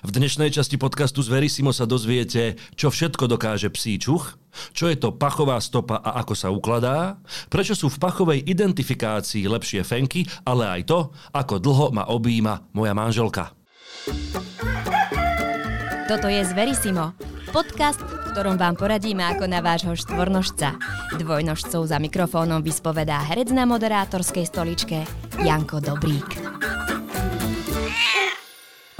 V dnešnej časti podcastu z Verisimo sa dozviete, čo všetko dokáže psí čuch, čo je to pachová stopa a ako sa ukladá, prečo sú v pachovej identifikácii lepšie fenky, ale aj to, ako dlho ma objíma moja manželka. Toto je Zverisimo, podcast, v ktorom vám poradíme ako na vášho štvornožca. Dvojnožcov za mikrofónom vyspovedá herec na moderátorskej stoličke Janko Dobrík.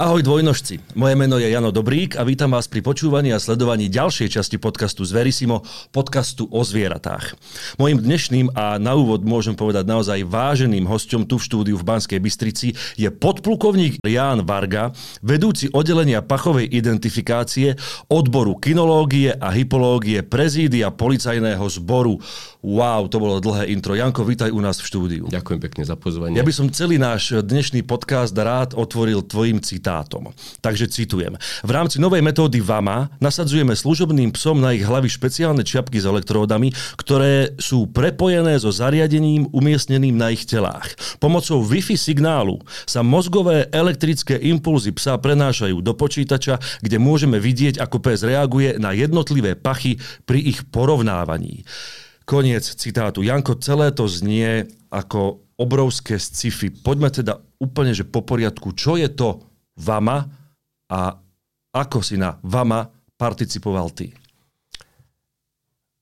Ahoj dvojnožci, moje meno je Jano Dobrík a vítam vás pri počúvaní a sledovaní ďalšej časti podcastu Zverisimo, podcastu o zvieratách. Mojím dnešným a na úvod môžem povedať naozaj váženým hostom tu v štúdiu v Banskej Bystrici je podplukovník Ján Varga, vedúci oddelenia pachovej identifikácie, odboru kinológie a hypológie prezídia policajného zboru. Wow, to bolo dlhé intro. Janko, vítaj u nás v štúdiu. Ďakujem pekne za pozvanie. Ja by som celý náš dnešný podcast rád otvoril tvojim citátom štátom. Takže citujem. V rámci novej metódy VAMA nasadzujeme služobným psom na ich hlavy špeciálne čiapky s elektródami, ktoré sú prepojené so zariadením umiestneným na ich telách. Pomocou Wi-Fi signálu sa mozgové elektrické impulzy psa prenášajú do počítača, kde môžeme vidieť, ako pes reaguje na jednotlivé pachy pri ich porovnávaní. Koniec citátu. Janko, celé to znie ako obrovské sci-fi. Poďme teda úplne, že po poriadku. Čo je to VAMA a ako si na VAMA participoval ty?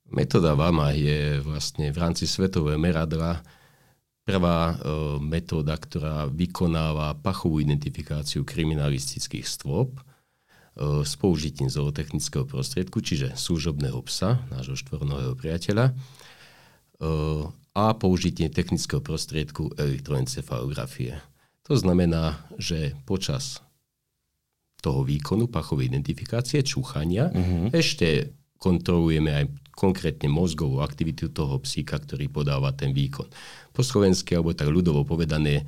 Metóda VAMA je vlastne v rámci svetového meradla prvá e, metóda, ktorá vykonáva pachovú identifikáciu kriminalistických stôp e, s použitím zootechnického prostriedku, čiže služobného psa, nášho štvornohého priateľa, e, a použitie technického prostriedku elektroencefalografie. To znamená, že počas toho výkonu pachovej identifikácie, čúchania, uh-huh. ešte kontrolujeme aj konkrétne mozgovú aktivitu toho psíka, ktorý podáva ten výkon. Po slovensky, alebo tak ľudovo povedané, e,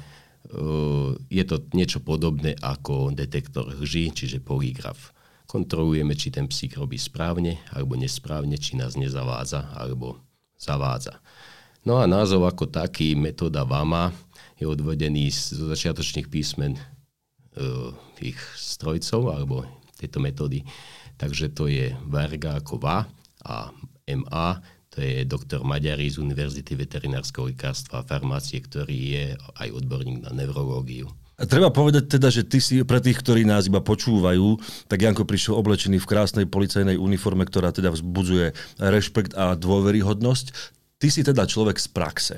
je to niečo podobné ako detektor lži, čiže poligraf. Kontrolujeme, či ten psík robí správne alebo nesprávne, či nás nezavádza alebo zavádza. No a názov ako taký, metóda VAMA, je odvodený zo začiatočných písmen uh, strojcov alebo tejto metódy. Takže to je Varga ako VA a MA, to je doktor Maďari z Univerzity veterinárskeho lekárstva a farmácie, ktorý je aj odborník na neurológiu. A treba povedať teda, že ty si pre tých, ktorí nás iba počúvajú, tak Janko prišiel oblečený v krásnej policajnej uniforme, ktorá teda vzbudzuje rešpekt a dôveryhodnosť. Ty si teda človek z praxe.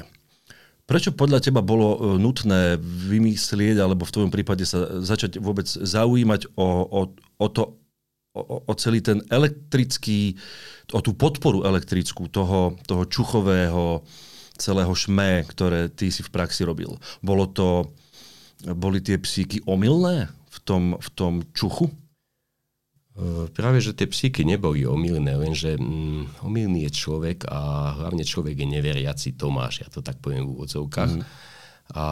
Prečo podľa teba bolo e, nutné vymyslieť, alebo v tvojom prípade sa začať vôbec zaujímať o, o, o to, o, o celý ten elektrický, o tú podporu elektrickú toho, toho čuchového celého šmé, ktoré ty si v praxi robil. Bolo to, boli tie psíky omylné v tom, v tom čuchu? Eh, práve, že tie psíky neboli omylné, lenže mm, omylný je človek a hlavne človek je neveriaci Tomáš, ja to tak poviem v úvodzovkách. Mm. A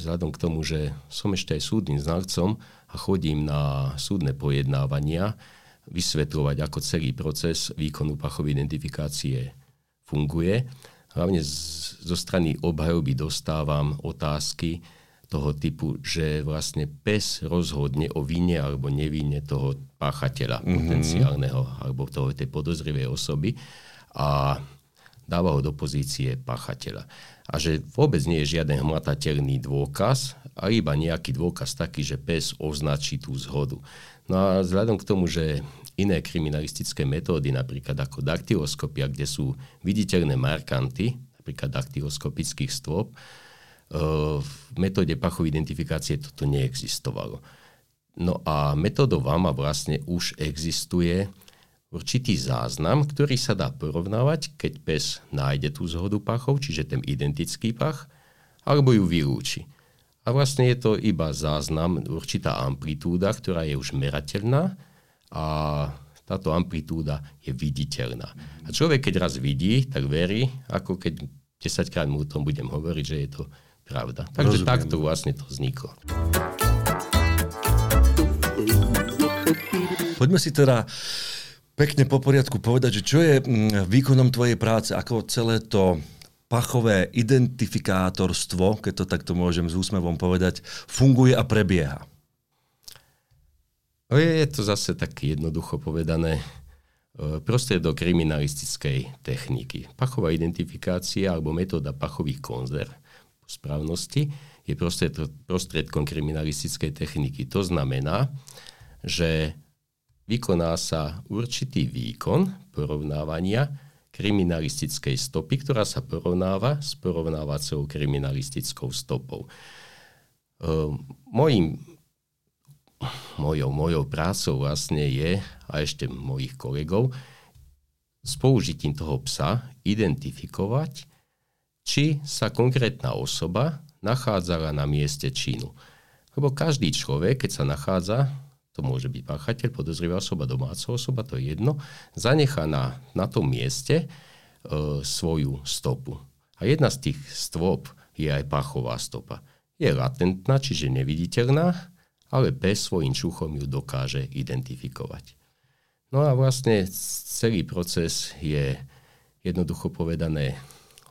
vzhľadom k tomu, že som ešte aj súdnym znalcom a chodím na súdne pojednávania, vysvetľovať, ako celý proces výkonu pachovej identifikácie funguje. Hlavne z, zo strany obhajoby dostávam otázky, toho typu, že vlastne pes rozhodne o vine alebo nevine toho páchateľa mm-hmm. potenciálneho alebo toho, tej podozrivej osoby a dáva ho do pozície páchateľa. A že vôbec nie je žiaden hmatateľný dôkaz, a iba nejaký dôkaz taký, že pes označí tú zhodu. No a vzhľadom k tomu, že iné kriminalistické metódy, napríklad ako daktyloskopia, kde sú viditeľné markanty, napríklad daktyloskopických stôp, v metóde pachovej identifikácie toto neexistovalo. No a metódou VAMA vlastne už existuje určitý záznam, ktorý sa dá porovnávať, keď pes nájde tú zhodu pachov, čiže ten identický pach, alebo ju vylúči. A vlastne je to iba záznam, určitá amplitúda, ktorá je už merateľná a táto amplitúda je viditeľná. A človek, keď raz vidí, tak verí, ako keď 10 krát mu o tom budem hovoriť, že je to pravda. Takže Rozumiem. takto vlastne to vzniklo. Poďme si teda pekne po poriadku povedať, že čo je mm, výkonom tvojej práce, ako celé to pachové identifikátorstvo, keď to takto môžem s úsmevom povedať, funguje a prebieha? No je, to zase tak jednoducho povedané e, prostriedok kriminalistickej techniky. Pachová identifikácia alebo metóda pachových konzerv správnosti je prostriedkom kriminalistickej techniky. To znamená, že vykoná sa určitý výkon porovnávania kriminalistickej stopy, ktorá sa porovnáva s porovnávacou kriminalistickou stopou. E, mojím mojou, mojou prácou vlastne je, a ešte mojich kolegov, s použitím toho psa identifikovať, či sa konkrétna osoba nachádzala na mieste činu. Lebo každý človek, keď sa nachádza, to môže byť páchateľ, podozrivá osoba, domáca osoba, to je jedno, zanechá na, na tom mieste e, svoju stopu. A jedna z tých stôp je aj pachová stopa. Je latentná, čiže neviditeľná, ale pes svojím čuchom ju dokáže identifikovať. No a vlastne celý proces je jednoducho povedané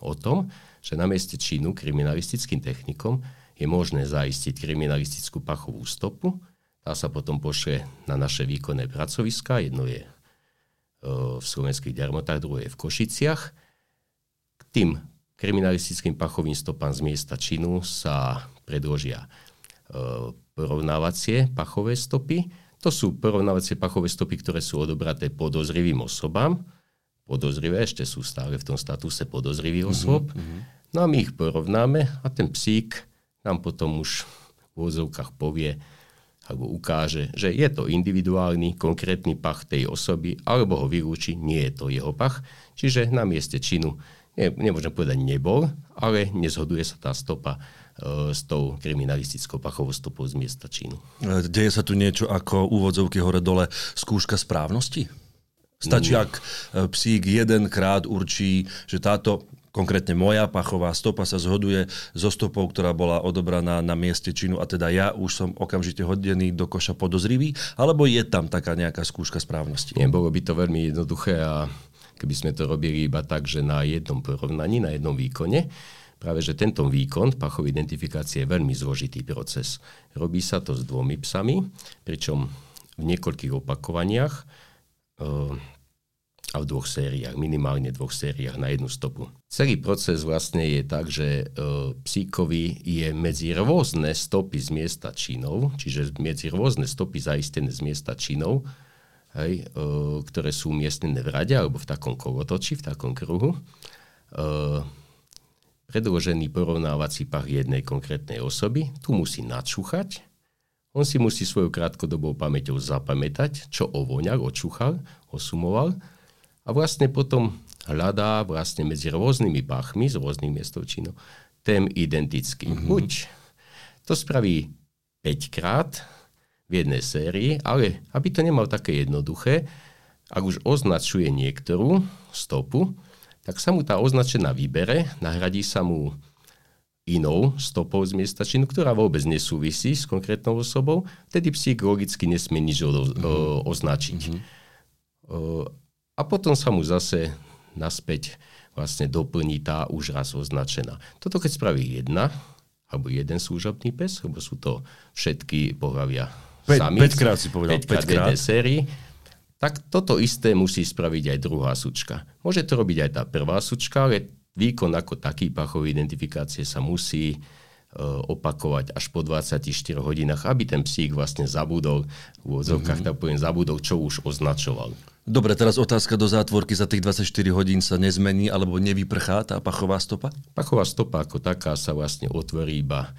o tom, že na mieste činu kriminalistickým technikom je možné zaistiť kriminalistickú pachovú stopu. Tá sa potom pošle na naše výkonné pracoviska. Jedno je e, v slovenských Ďarmotách, druhé je v Košiciach. K tým kriminalistickým pachovým stopám z miesta činu sa predložia e, porovnávacie pachové stopy. To sú porovnávacie pachové stopy, ktoré sú odobraté podozrivým osobám. Podozrivé ešte sú stále v tom statuse podozrivých mhm, osôb. Mm-hmm. No a my ich porovnáme a ten psík nám potom už v úzovkách povie alebo ukáže, že je to individuálny, konkrétny pach tej osoby, alebo ho vylúči, nie je to jeho pach. Čiže na mieste činu, ne, nemôžem povedať nebol, ale nezhoduje sa tá stopa E, s tou kriminalistickou pachovou stopou z miesta činu. E, deje sa tu niečo ako úvodzovky hore-dole skúška správnosti? Stačí, mm. ak e, psík jedenkrát určí, že táto konkrétne moja pachová stopa sa zhoduje so stopou, ktorá bola odobraná na mieste činu a teda ja už som okamžite hodený do koša podozrivý, alebo je tam taká nejaká skúška správnosti? Nie, bolo by to veľmi jednoduché a keby sme to robili iba tak, že na jednom porovnaní, na jednom výkone, práve že tento výkon pachovej identifikácie je veľmi zložitý proces. Robí sa to s dvomi psami, pričom v niekoľkých opakovaniach e, a v dvoch sériách, minimálne dvoch sériách na jednu stopu. Celý proces vlastne je tak, že e, psíkovi je medzi rôzne stopy z miesta činov, čiže medzi rôzne stopy zaistené z miesta činov, hej, e, ktoré sú umiestnené v rade alebo v takom kolotoči, v takom kruhu. E, predložený porovnávací pach jednej konkrétnej osoby, tu musí načúchať, on si musí svojou krátkodobou pamäťou zapamätať, čo ovoňal, očúchal, osumoval a vlastne potom hľadá vlastne medzi rôznymi pachmi z rôznych miestov činov ten identický. Mm-hmm. Buď to spraví 5 krát v jednej sérii, ale aby to nemal také jednoduché, ak už označuje niektorú stopu, tak sa mu tá označená vybere, nahradí sa mu inou stopou z miesta činu, ktorá vôbec nesúvisí s konkrétnou osobou, vtedy psík logicky nesmie nič o, o, označiť. Mm-hmm. O, a potom sa mu zase naspäť vlastne doplní tá už raz označená. Toto keď spraví jedna, alebo jeden služobný pes, lebo sú to všetky pohľavia sami. 5 krát si povedal, 5 krát. 5 krát. sérii, tak toto isté musí spraviť aj druhá sučka. Môže to robiť aj tá prvá sučka, ale výkon ako taký pachovej identifikácie sa musí opakovať až po 24 hodinách, aby ten psík vlastne zabudol, v úvodzovkách mm-hmm. tak poviem, zabudol, čo už označoval. Dobre, teraz otázka do zátvorky. Za tých 24 hodín sa nezmení alebo nevyprchá tá pachová stopa? Pachová stopa ako taká sa vlastne otvorí iba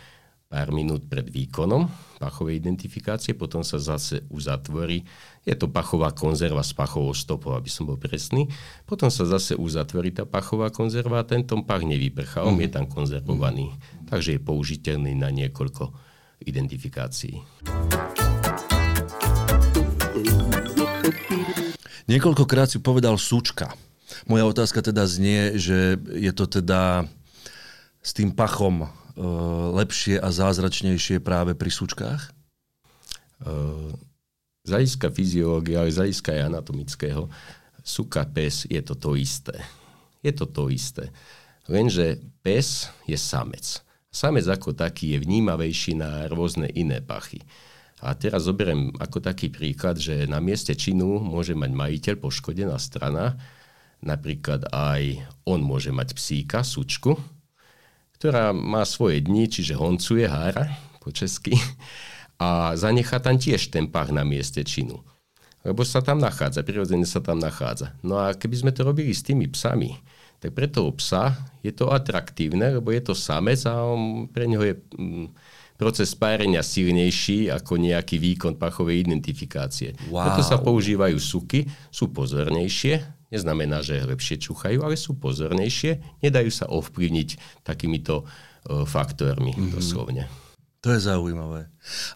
pár minút pred výkonom pachovej identifikácie, potom sa zase uzatvorí. Je to pachová konzerva s pachovou stopou, aby som bol presný. Potom sa zase uzatvorí tá pachová konzerva a tento pach nevyprchá, on mm. je tam konzervovaný. Mm. Takže je použiteľný na niekoľko identifikácií. Niekoľkokrát si povedal súčka. Moja otázka teda znie, že je to teda s tým pachom lepšie a zázračnejšie práve pri súčkách? Uh, z hľadiska fyziológie, ale z hľadiska aj anatomického, suka, pes je to to isté. Je to to isté. Lenže pes je samec. Samec ako taký je vnímavejší na rôzne iné pachy. A teraz zoberiem ako taký príklad, že na mieste činu môže mať majiteľ, poškodená strana, napríklad aj on môže mať psíka, sučku, ktorá má svoje dni, čiže honcuje, hára po česky, a zanechá tam tiež ten pach na mieste činu. Lebo sa tam nachádza, prirodzene sa tam nachádza. No a keby sme to robili s tými psami, tak pre toho psa je to atraktívne, lebo je to samec a on, pre neho je mm, proces spárenia silnejší ako nejaký výkon pachovej identifikácie. Wow. Preto sa používajú suky, sú pozornejšie, neznamená, že lepšie čuchajú, ale sú pozornejšie, nedajú sa ovplyvniť takýmito uh, faktormi mm-hmm. doslovne. To je zaujímavé.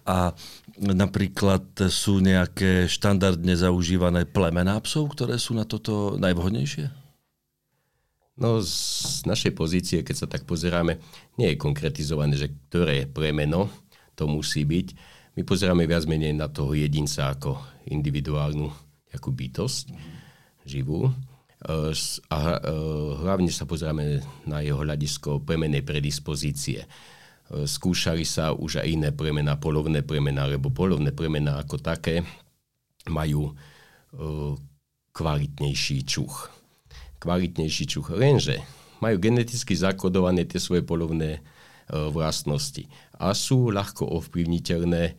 A napríklad sú nejaké štandardne zaužívané plemená psov, ktoré sú na toto najvhodnejšie? No z našej pozície, keď sa tak pozeráme, nie je konkretizované, že ktoré plemeno to musí byť. My pozeráme viac menej na toho jedinca ako individuálnu nejakú bytosť živú. E, a e, hlavne sa pozeráme na jeho hľadisko plemenej predispozície. E, skúšali sa už aj iné plemená, polovné plemená, lebo polovné plemená ako také majú kvalitnejší čuch kvalitnejší čuch. Lenže majú geneticky zakodované tie svoje polovné vlastnosti a sú ľahko ovplyvniteľné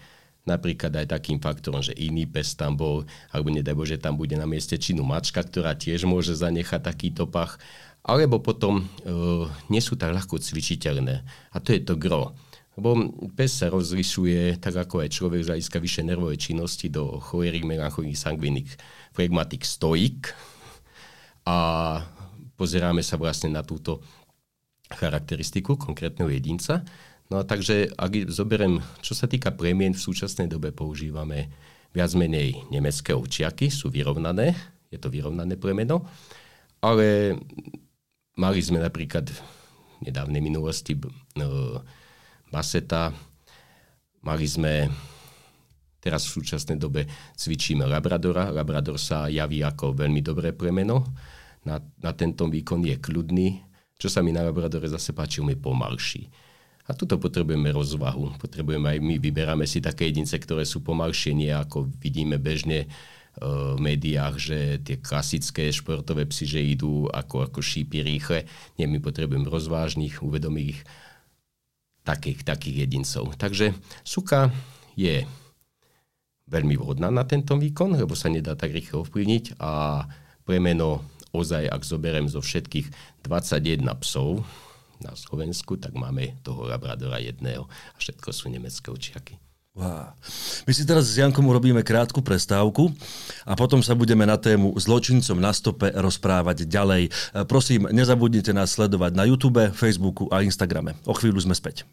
napríklad aj takým faktorom, že iný pes tam bol, alebo nedaj Bože, tam bude na mieste činu mačka, ktorá tiež môže zanechať takýto pach, alebo potom e, nie sú tak ľahko cvičiteľné. A to je to gro. Lebo pes sa rozlišuje, tak ako aj človek z hľadiska vyššej nervovej činnosti do cholerik, melancholik, sangvinik, flegmatik, stoik, a pozeráme sa vlastne na túto charakteristiku konkrétneho jedinca. No a takže, ak zoberiem, čo sa týka premien, v súčasnej dobe používame viac menej nemecké ovčiaky, sú vyrovnané, je to vyrovnané premeno, ale mali sme napríklad v nedávnej minulosti no, Baseta, mali sme teraz v súčasnej dobe cvičíme Labradora. Labrador sa javí ako veľmi dobré premeno na, na tento výkon je kľudný. Čo sa mi na Labradore zase páči, on je pomalší. A tuto potrebujeme rozvahu. Potrebujeme aj my, vyberáme si také jedince, ktoré sú pomalšie, nie ako vidíme bežne e, v médiách, že tie klasické športové psy, že idú ako, ako šípy rýchle. Nie, my potrebujeme rozvážnych, uvedomých takých, takých jedincov. Takže suka je veľmi vhodná na tento výkon, lebo sa nedá tak rýchlo ovplyvniť a premeno ozaj, ak zoberiem zo všetkých 21 psov na Slovensku, tak máme toho Labradora jedného a všetko sú nemecké očiaky. Wow. My si teraz s Jankom urobíme krátku prestávku a potom sa budeme na tému zločincom na stope rozprávať ďalej. Prosím, nezabudnite nás sledovať na YouTube, Facebooku a Instagrame. O chvíľu sme späť.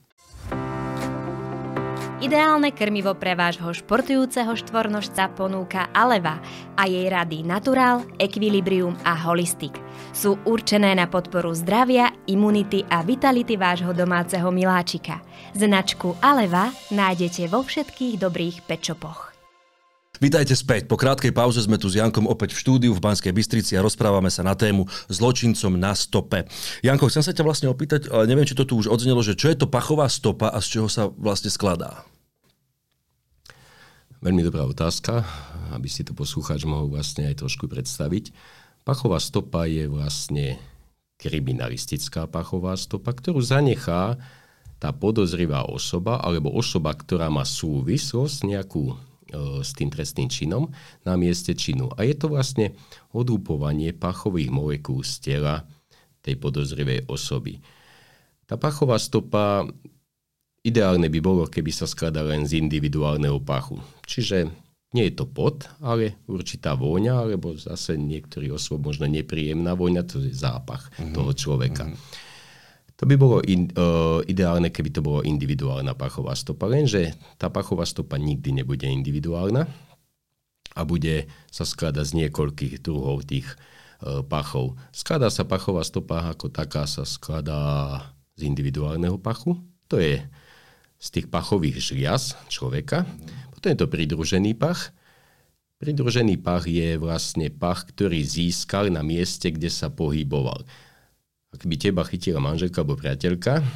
Ideálne krmivo pre vášho športujúceho štvornožca ponúka Aleva a jej rady Natural, Equilibrium a Holistic. Sú určené na podporu zdravia, imunity a vitality vášho domáceho miláčika. Značku Aleva nájdete vo všetkých dobrých pečopoch. Vítajte späť. Po krátkej pauze sme tu s Jankom opäť v štúdiu v Banskej Bystrici a rozprávame sa na tému zločincom na stope. Janko, chcem sa ťa vlastne opýtať, ale neviem, či to tu už odznelo, že čo je to pachová stopa a z čoho sa vlastne skladá? Veľmi dobrá otázka, aby si to poslucháč mohol vlastne aj trošku predstaviť. Pachová stopa je vlastne kriminalistická pachová stopa, ktorú zanechá tá podozrivá osoba alebo osoba, ktorá má súvislosť nejakú s tým trestným činom na mieste činu. A je to vlastne odúpovanie pachových molekúl z tela tej podozrivej osoby. Tá pachová stopa ideálne by bolo, keby sa skladala len z individuálneho pachu. Čiže nie je to pot, ale určitá vôňa, alebo zase niektorý osôb možno nepríjemná vôňa, to je zápach mm-hmm. toho človeka. Mm-hmm. To by bolo in, uh, ideálne, keby to bolo individuálna pachová stopa, lenže tá pachová stopa nikdy nebude individuálna a bude sa skladať z niekoľkých druhov tých uh, pachov. Skladá sa pachová stopa ako taká sa skladá z individuálneho pachu, to je z tých pachových žliaz človeka. Potom je to pridružený pach. Pridružený pach je vlastne pach, ktorý získal na mieste, kde sa pohyboval ak by teba chytila manželka alebo priateľka,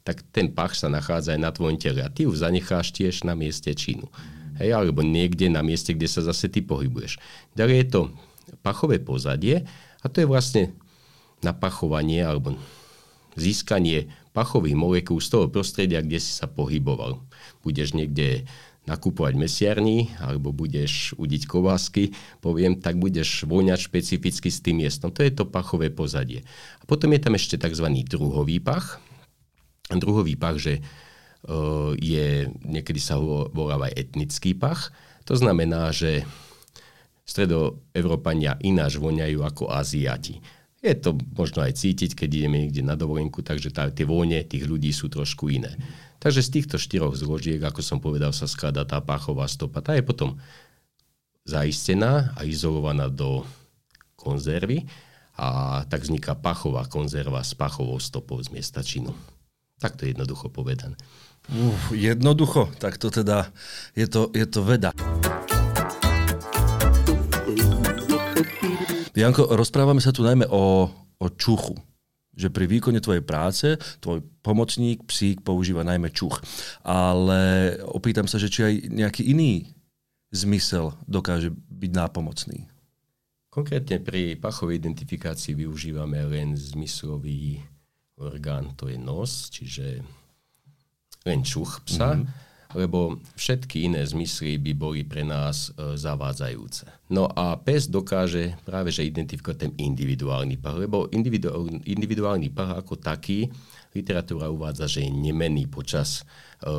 tak ten pach sa nachádza aj na tvojom tele a ty ju zanecháš tiež na mieste činu. Hej, alebo niekde na mieste, kde sa zase ty pohybuješ. Ďalej je to pachové pozadie a to je vlastne napachovanie alebo získanie pachových molekúl z toho prostredia, kde si sa pohyboval. Budeš niekde nakupovať mesiarní alebo budeš udiť kovásky, poviem, tak budeš voňať špecificky s tým miestom. To je to pachové pozadie. A potom je tam ešte tzv. druhový pach. Druhový pach, že uh, je, niekedy sa volá aj etnický pach. To znamená, že stredoevropania ináč voňajú ako Aziati. Je to možno aj cítiť, keď ideme niekde na dovolenku, takže tá, tie vône tých ľudí sú trošku iné. Takže z týchto štyroch zložiek, ako som povedal, sa skladá tá páchová stopa. Tá je potom zaistená a izolovaná do konzervy a tak vzniká pachová konzerva s pachovou stopou z miesta činu. Tak to je jednoducho povedané. Uh, jednoducho, tak to teda je to, je to veda. Janko, rozprávame sa tu najmä o, o čuchu. Že pri výkone tvojej práce tvoj pomocník, psík používa najmä čuch. Ale opýtam sa, že či aj nejaký iný zmysel dokáže byť nápomocný. Konkrétne pri pachovej identifikácii využívame len zmyslový orgán, to je nos, čiže len čuch psa. Mm-hmm lebo všetky iné zmysly by boli pre nás e, zavádzajúce. No a pes dokáže práve že identifikovať ten individuálny pach, lebo individu, individuálny pach ako taký, literatúra uvádza, že je nemenný počas e,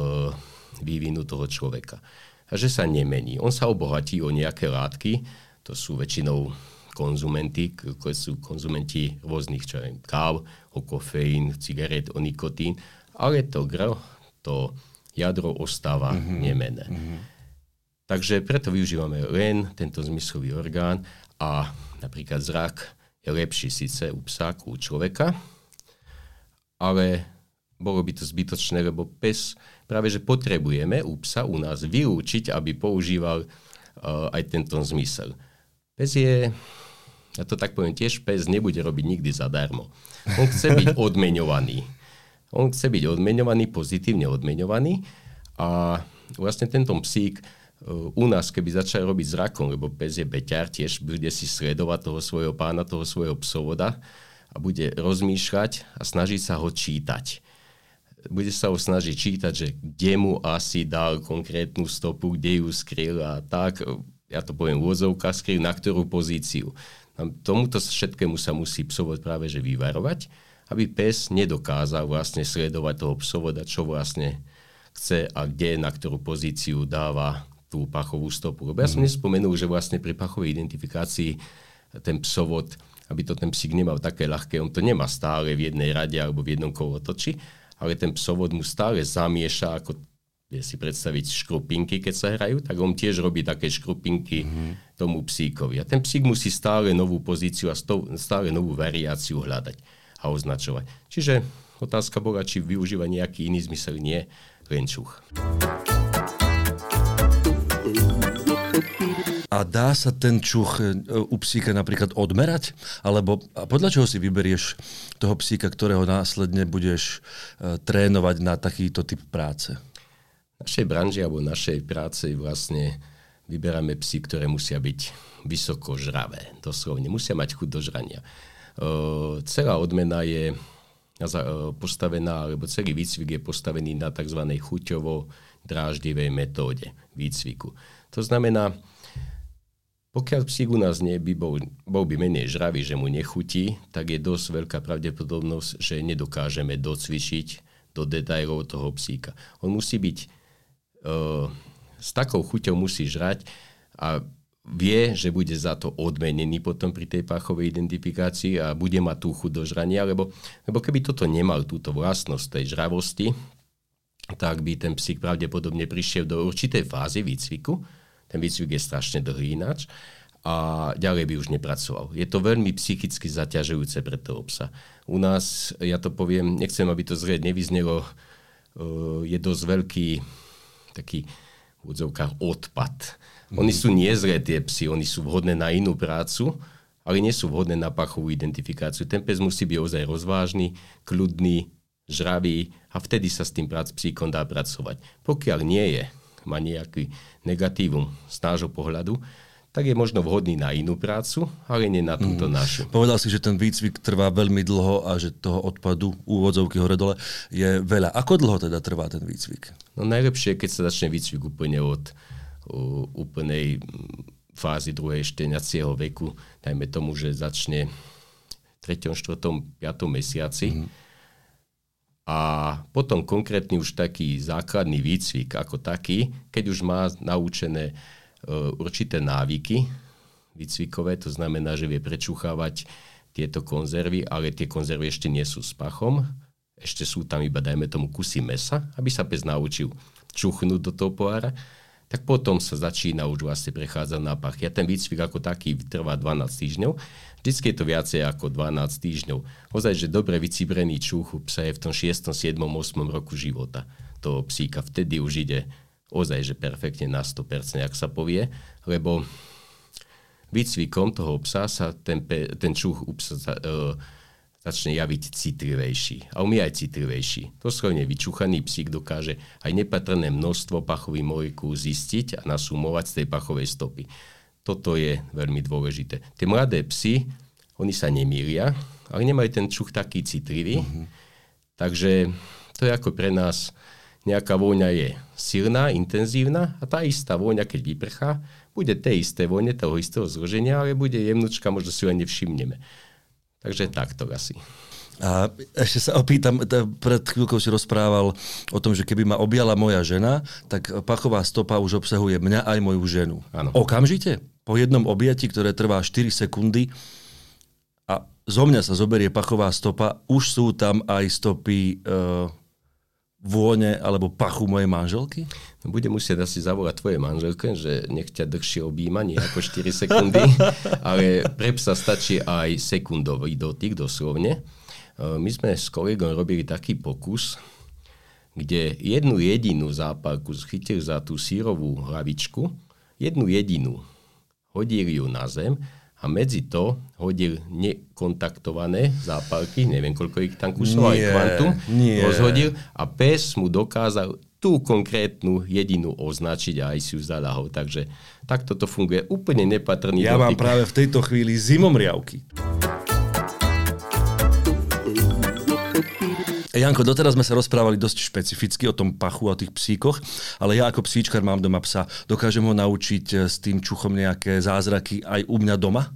vývinu toho človeka. A že sa nemení. On sa obohatí o nejaké látky, to sú väčšinou konzumenty, sú konzumenti rôznych čo viem, káv, kofeín, cigaret, o nikotín, ale to gro, to jadro ostáva mm-hmm. nemené. Mm-hmm. Takže preto využívame len tento zmyslový orgán a napríklad zrak je lepší síce u psa ako u človeka, ale bolo by to zbytočné, lebo pes práve že potrebujeme u psa u nás vylúčiť, aby používal uh, aj tento zmysel. Pes je, ja to tak poviem, tiež pes nebude robiť nikdy zadarmo. On chce byť odmeňovaný. On chce byť odmeňovaný, pozitívne odmeňovaný a vlastne tento psík e, u nás, keby začal robiť zrakom, lebo pes je beťar, tiež bude si sledovať toho svojho pána, toho svojho psovoda a bude rozmýšľať a snažiť sa ho čítať. Bude sa ho snažiť čítať, že kde mu asi dal konkrétnu stopu, kde ju skryl a tak, ja to poviem úvodzovka, skryl na ktorú pozíciu. Tomuto všetkému sa musí psovod práve že vyvarovať aby pes nedokázal vlastne sledovať toho psovoda, čo vlastne chce a kde, na ktorú pozíciu dáva tú pachovú stopu. Lebo ja som mm. nespomenul, že vlastne pri pachovej identifikácii ten psovod, aby to ten psík nemal také ľahké, on to nemá stále v jednej rade alebo v jednom kolotoči, ale ten psovod mu stále zamieša, ako vie si predstaviť škrupinky, keď sa hrajú, tak on tiež robí také škrupinky mm-hmm. tomu psíkovi. A ten psík musí stále novú pozíciu a stále novú variáciu hľadať a označovať. Čiže otázka bola, či využíva nejaký iný zmysel, nie len čuch. A dá sa ten čuch e, u psíka napríklad odmerať? Alebo podľa čoho si vyberieš toho psíka, ktorého následne budeš e, trénovať na takýto typ práce? V našej branži alebo našej práce vlastne vyberáme psy, ktoré musia byť vysoko žravé. Doslovne musia mať chuť do žrania. Eh, celá odmena je eh, postavená, alebo celý výcvik je postavený na tzv. chuťovo-dráždivej metóde výcviku. To znamená, pokiaľ psík u nás nie by bol, bol by menej žravý, že mu nechutí, tak je dosť veľká pravdepodobnosť, že nedokážeme docvičiť do detailov toho psíka. On musí byť uh, s takou chuťou musí žrať a vie, že bude za to odmenený potom pri tej páchovej identifikácii a bude mať tú chuť do žrania, lebo, lebo keby toto nemal túto vlastnosť tej žravosti, tak by ten psík pravdepodobne prišiel do určitej fázy výcviku. Ten výcvik je strašne dlhý ináč a ďalej by už nepracoval. Je to veľmi psychicky zaťažujúce pre toho psa. U nás, ja to poviem, nechcem, aby to zrieť nevyznelo, eh, je dosť veľký taký v odpad oni sú niezré tie psy, oni sú vhodné na inú prácu, ale nie sú vhodné na pachovú identifikáciu. Ten pes musí byť ozaj rozvážny, kľudný, žravý a vtedy sa s tým prac, psíkom dá pracovať. Pokiaľ nie je, má nejaký negatívum z nášho pohľadu, tak je možno vhodný na inú prácu, ale nie na túto mm. našu. Povedal si, že ten výcvik trvá veľmi dlho a že toho odpadu, úvodzovky hore dole, je veľa. Ako dlho teda trvá ten výcvik? No najlepšie je, keď sa začne výcvik úplne od úplnej fázy druhej šteniacieho veku, dajme tomu, že začne v 3., 4., 5. mesiaci. Mm. A potom konkrétny už taký základný výcvik ako taký, keď už má naučené E, určité návyky výcvikové, to znamená, že vie prečúchávať tieto konzervy, ale tie konzervy ešte nie sú s pachom, ešte sú tam iba, dajme tomu, kusy mesa, aby sa pes naučil čuchnúť do toho pohára, tak potom sa začína už vlastne prechádzať na pach. Ja ten výcvik ako taký trvá 12 týždňov, vždycky je to viacej ako 12 týždňov. Ozaj, že dobre vycibrený čuch u psa je v tom 6., 7., 8. roku života toho psíka. Vtedy už ide ozaj, že perfektne na 100%, ak sa povie, lebo výcvikom toho psa sa ten, pe, ten čuch u psa uh, začne javiť citlivejší. A umie aj citlivejší. Doslovne vyčúchaný psík dokáže aj nepatrné množstvo pachových molekúl zistiť a nasumovať z tej pachovej stopy. Toto je veľmi dôležité. Tie mladé psy, oni sa nemýlia, ale nemajú ten čuch taký citlivý. Mm-hmm. Takže to je ako pre nás nejaká vôňa je silná, intenzívna a tá istá vôňa, keď vyprchá, bude tej isté vône, toho istého zloženia, ale bude jemnúčka, možno si ju aj nevšimneme. Takže takto asi. A ešte sa opýtam, pred chvíľkou si rozprával o tom, že keby ma objala moja žena, tak pachová stopa už obsahuje mňa aj moju ženu. Ano. Okamžite, po jednom objati, ktoré trvá 4 sekundy a zo mňa sa zoberie pachová stopa, už sú tam aj stopy uh, vône alebo pachu mojej manželky? No, bude musieť asi zavolať tvoje manželke, že nech ťa dlhšie objíma, nie ako 4 sekundy, ale pre psa stačí aj sekundový dotyk doslovne. E, my sme s kolegom robili taký pokus, kde jednu jedinú zápalku chytil za tú sírovú hlavičku, jednu jedinú, hodil ju na zem a medzi to hodil nekontaktované zápalky, neviem koľko ich tam kusol, aj kvantum, nie. rozhodil a pes mu dokázal tú konkrétnu jedinú označiť a aj si ju zalahol. Takže takto to funguje úplne nepatrný Ja dotyk. mám práve v tejto chvíli zimomriavky. Janko, doteraz sme sa rozprávali dosť špecificky o tom pachu a tých psíkoch, ale ja ako psíčkar mám doma psa. Dokážem ho naučiť eh, s tým čuchom nejaké zázraky aj u mňa doma?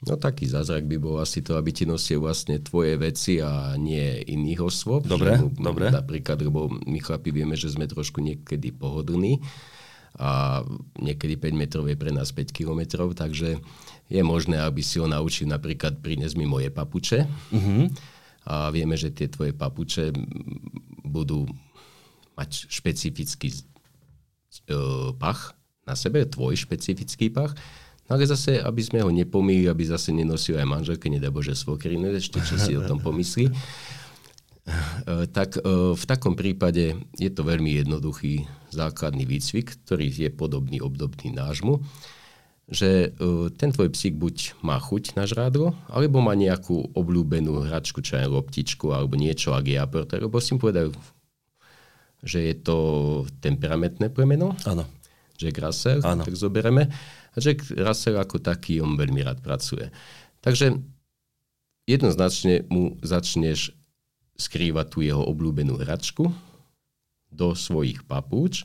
No taký zázrak by bol asi to, aby ti nosil vlastne tvoje veci a nie iných osôb. Dobre, mu, dobre. Napríklad, lebo my chlapi vieme, že sme trošku niekedy pohodlní a niekedy 5 metrov je pre nás 5 kilometrov, takže je možné, aby si ho naučil napríklad priniesť mi moje papuče. Uh-huh a vieme, že tie tvoje papuče budú mať špecifický uh, pach na sebe, tvoj špecifický pach, no ale zase, aby sme ho nepomýli, aby zase nenosil aj manželke, nedá Bože svokrinu, ešte čo si o tom pomyslí. Uh, tak uh, v takom prípade je to veľmi jednoduchý základný výcvik, ktorý je podobný, obdobný nášmu že uh, ten tvoj psík buď má chuť na žrádlo, alebo má nejakú obľúbenú hračku, čo je loptičku, alebo niečo, ak je aperter, lebo si povedal, že je to temperamentné plemeno. Áno. Jack Russell, ano. tak zoberieme. A Jack Russell ako taký, on veľmi rád pracuje. Takže jednoznačne mu začneš skrývať tú jeho obľúbenú hračku do svojich papúč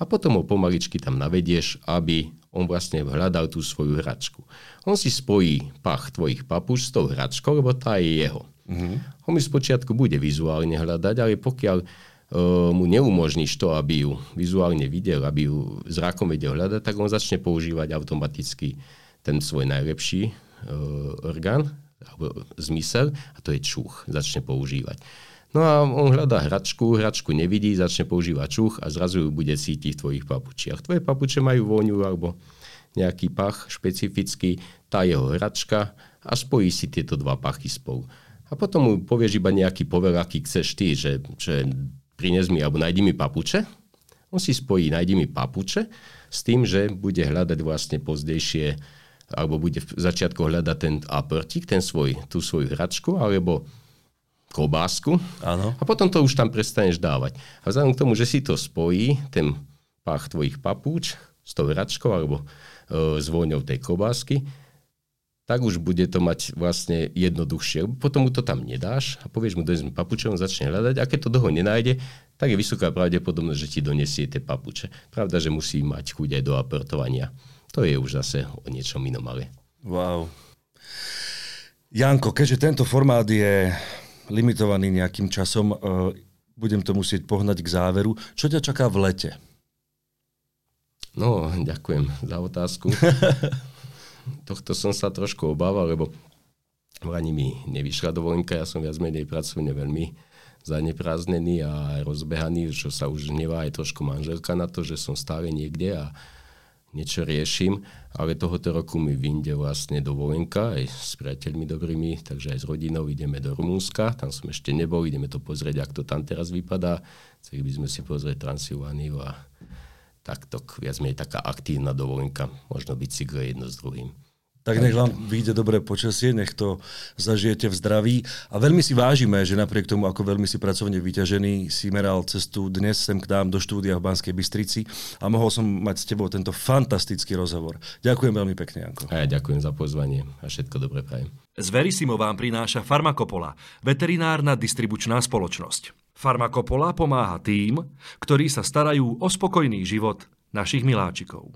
a potom ho pomaličky tam navedieš, aby on vlastne hľadal tú svoju hračku. On si spojí pach tvojich papúš s tou hračkou, lebo tá je jeho. Mm-hmm. On mi spočiatku bude vizuálne hľadať, ale pokiaľ uh, mu neumožníš to, aby ju vizuálne videl, aby ju zrakom vedel hľadať, tak on začne používať automaticky ten svoj najlepší uh, orgán, alebo zmysel, a to je čuch, začne používať. No a on hľadá hračku, hračku nevidí, začne používať čuch a zrazu ju bude cítiť v tvojich papučiach. Tvoje papuče majú vôňu alebo nejaký pach špecifický, tá jeho hračka a spojí si tieto dva pachy spolu. A potom mu povieš iba nejaký povel, aký chceš ty, že, že prines mi alebo nájdi mi papuče. On si spojí, nájdi mi papuče s tým, že bude hľadať vlastne pozdejšie alebo bude v začiatku hľadať ten apertik, ten svoj, tú svoju hračku, alebo klobásku Áno. a potom to už tam prestaneš dávať. A vzhľadom k tomu, že si to spojí, ten pách tvojich papúč s tou račkou alebo e, s vôňou tej klobásky, tak už bude to mať vlastne jednoduchšie. Potom mu to tam nedáš a povieš mu, dojdeš papuče, on začne hľadať a keď to dlho nenájde, tak je vysoká pravdepodobnosť, že ti donesie tie papuče. Pravda, že musí mať chuť aj do aportovania. To je už zase o niečom inom, ale... Wow. Janko, keďže tento formát je limitovaný nejakým časom, uh, budem to musieť pohnať k záveru. Čo ťa čaká v lete? No, ďakujem za otázku. tohto som sa trošku obával, lebo v Lani mi nevyšla dovolenka, ja som viac menej pracovne veľmi zanepráznený a rozbehaný, čo sa už hnevá aj trošku manželka na to, že som stále niekde a niečo riešim, ale tohoto roku mi vyjde vlastne dovolenka aj s priateľmi dobrými, takže aj s rodinou ideme do Rumúnska, tam som ešte nebol, ideme to pozrieť, ako to tam teraz vypadá, chceli by sme si pozrieť Transylvániu a takto viac menej taká aktívna dovolenka, možno bicykle jedno s druhým. Tak nech vám vyjde dobré počasie, nech to zažijete v zdraví. A veľmi si vážime, že napriek tomu, ako veľmi si pracovne vyťažený, si meral cestu dnes sem k nám do štúdia v Banskej Bystrici a mohol som mať s tebou tento fantastický rozhovor. Ďakujem veľmi pekne, Janko. A ja ďakujem za pozvanie a všetko dobré prajem. Z Verisimo vám prináša Farmakopola, veterinárna distribučná spoločnosť. Farmakopola pomáha tým, ktorí sa starajú o spokojný život našich miláčikov.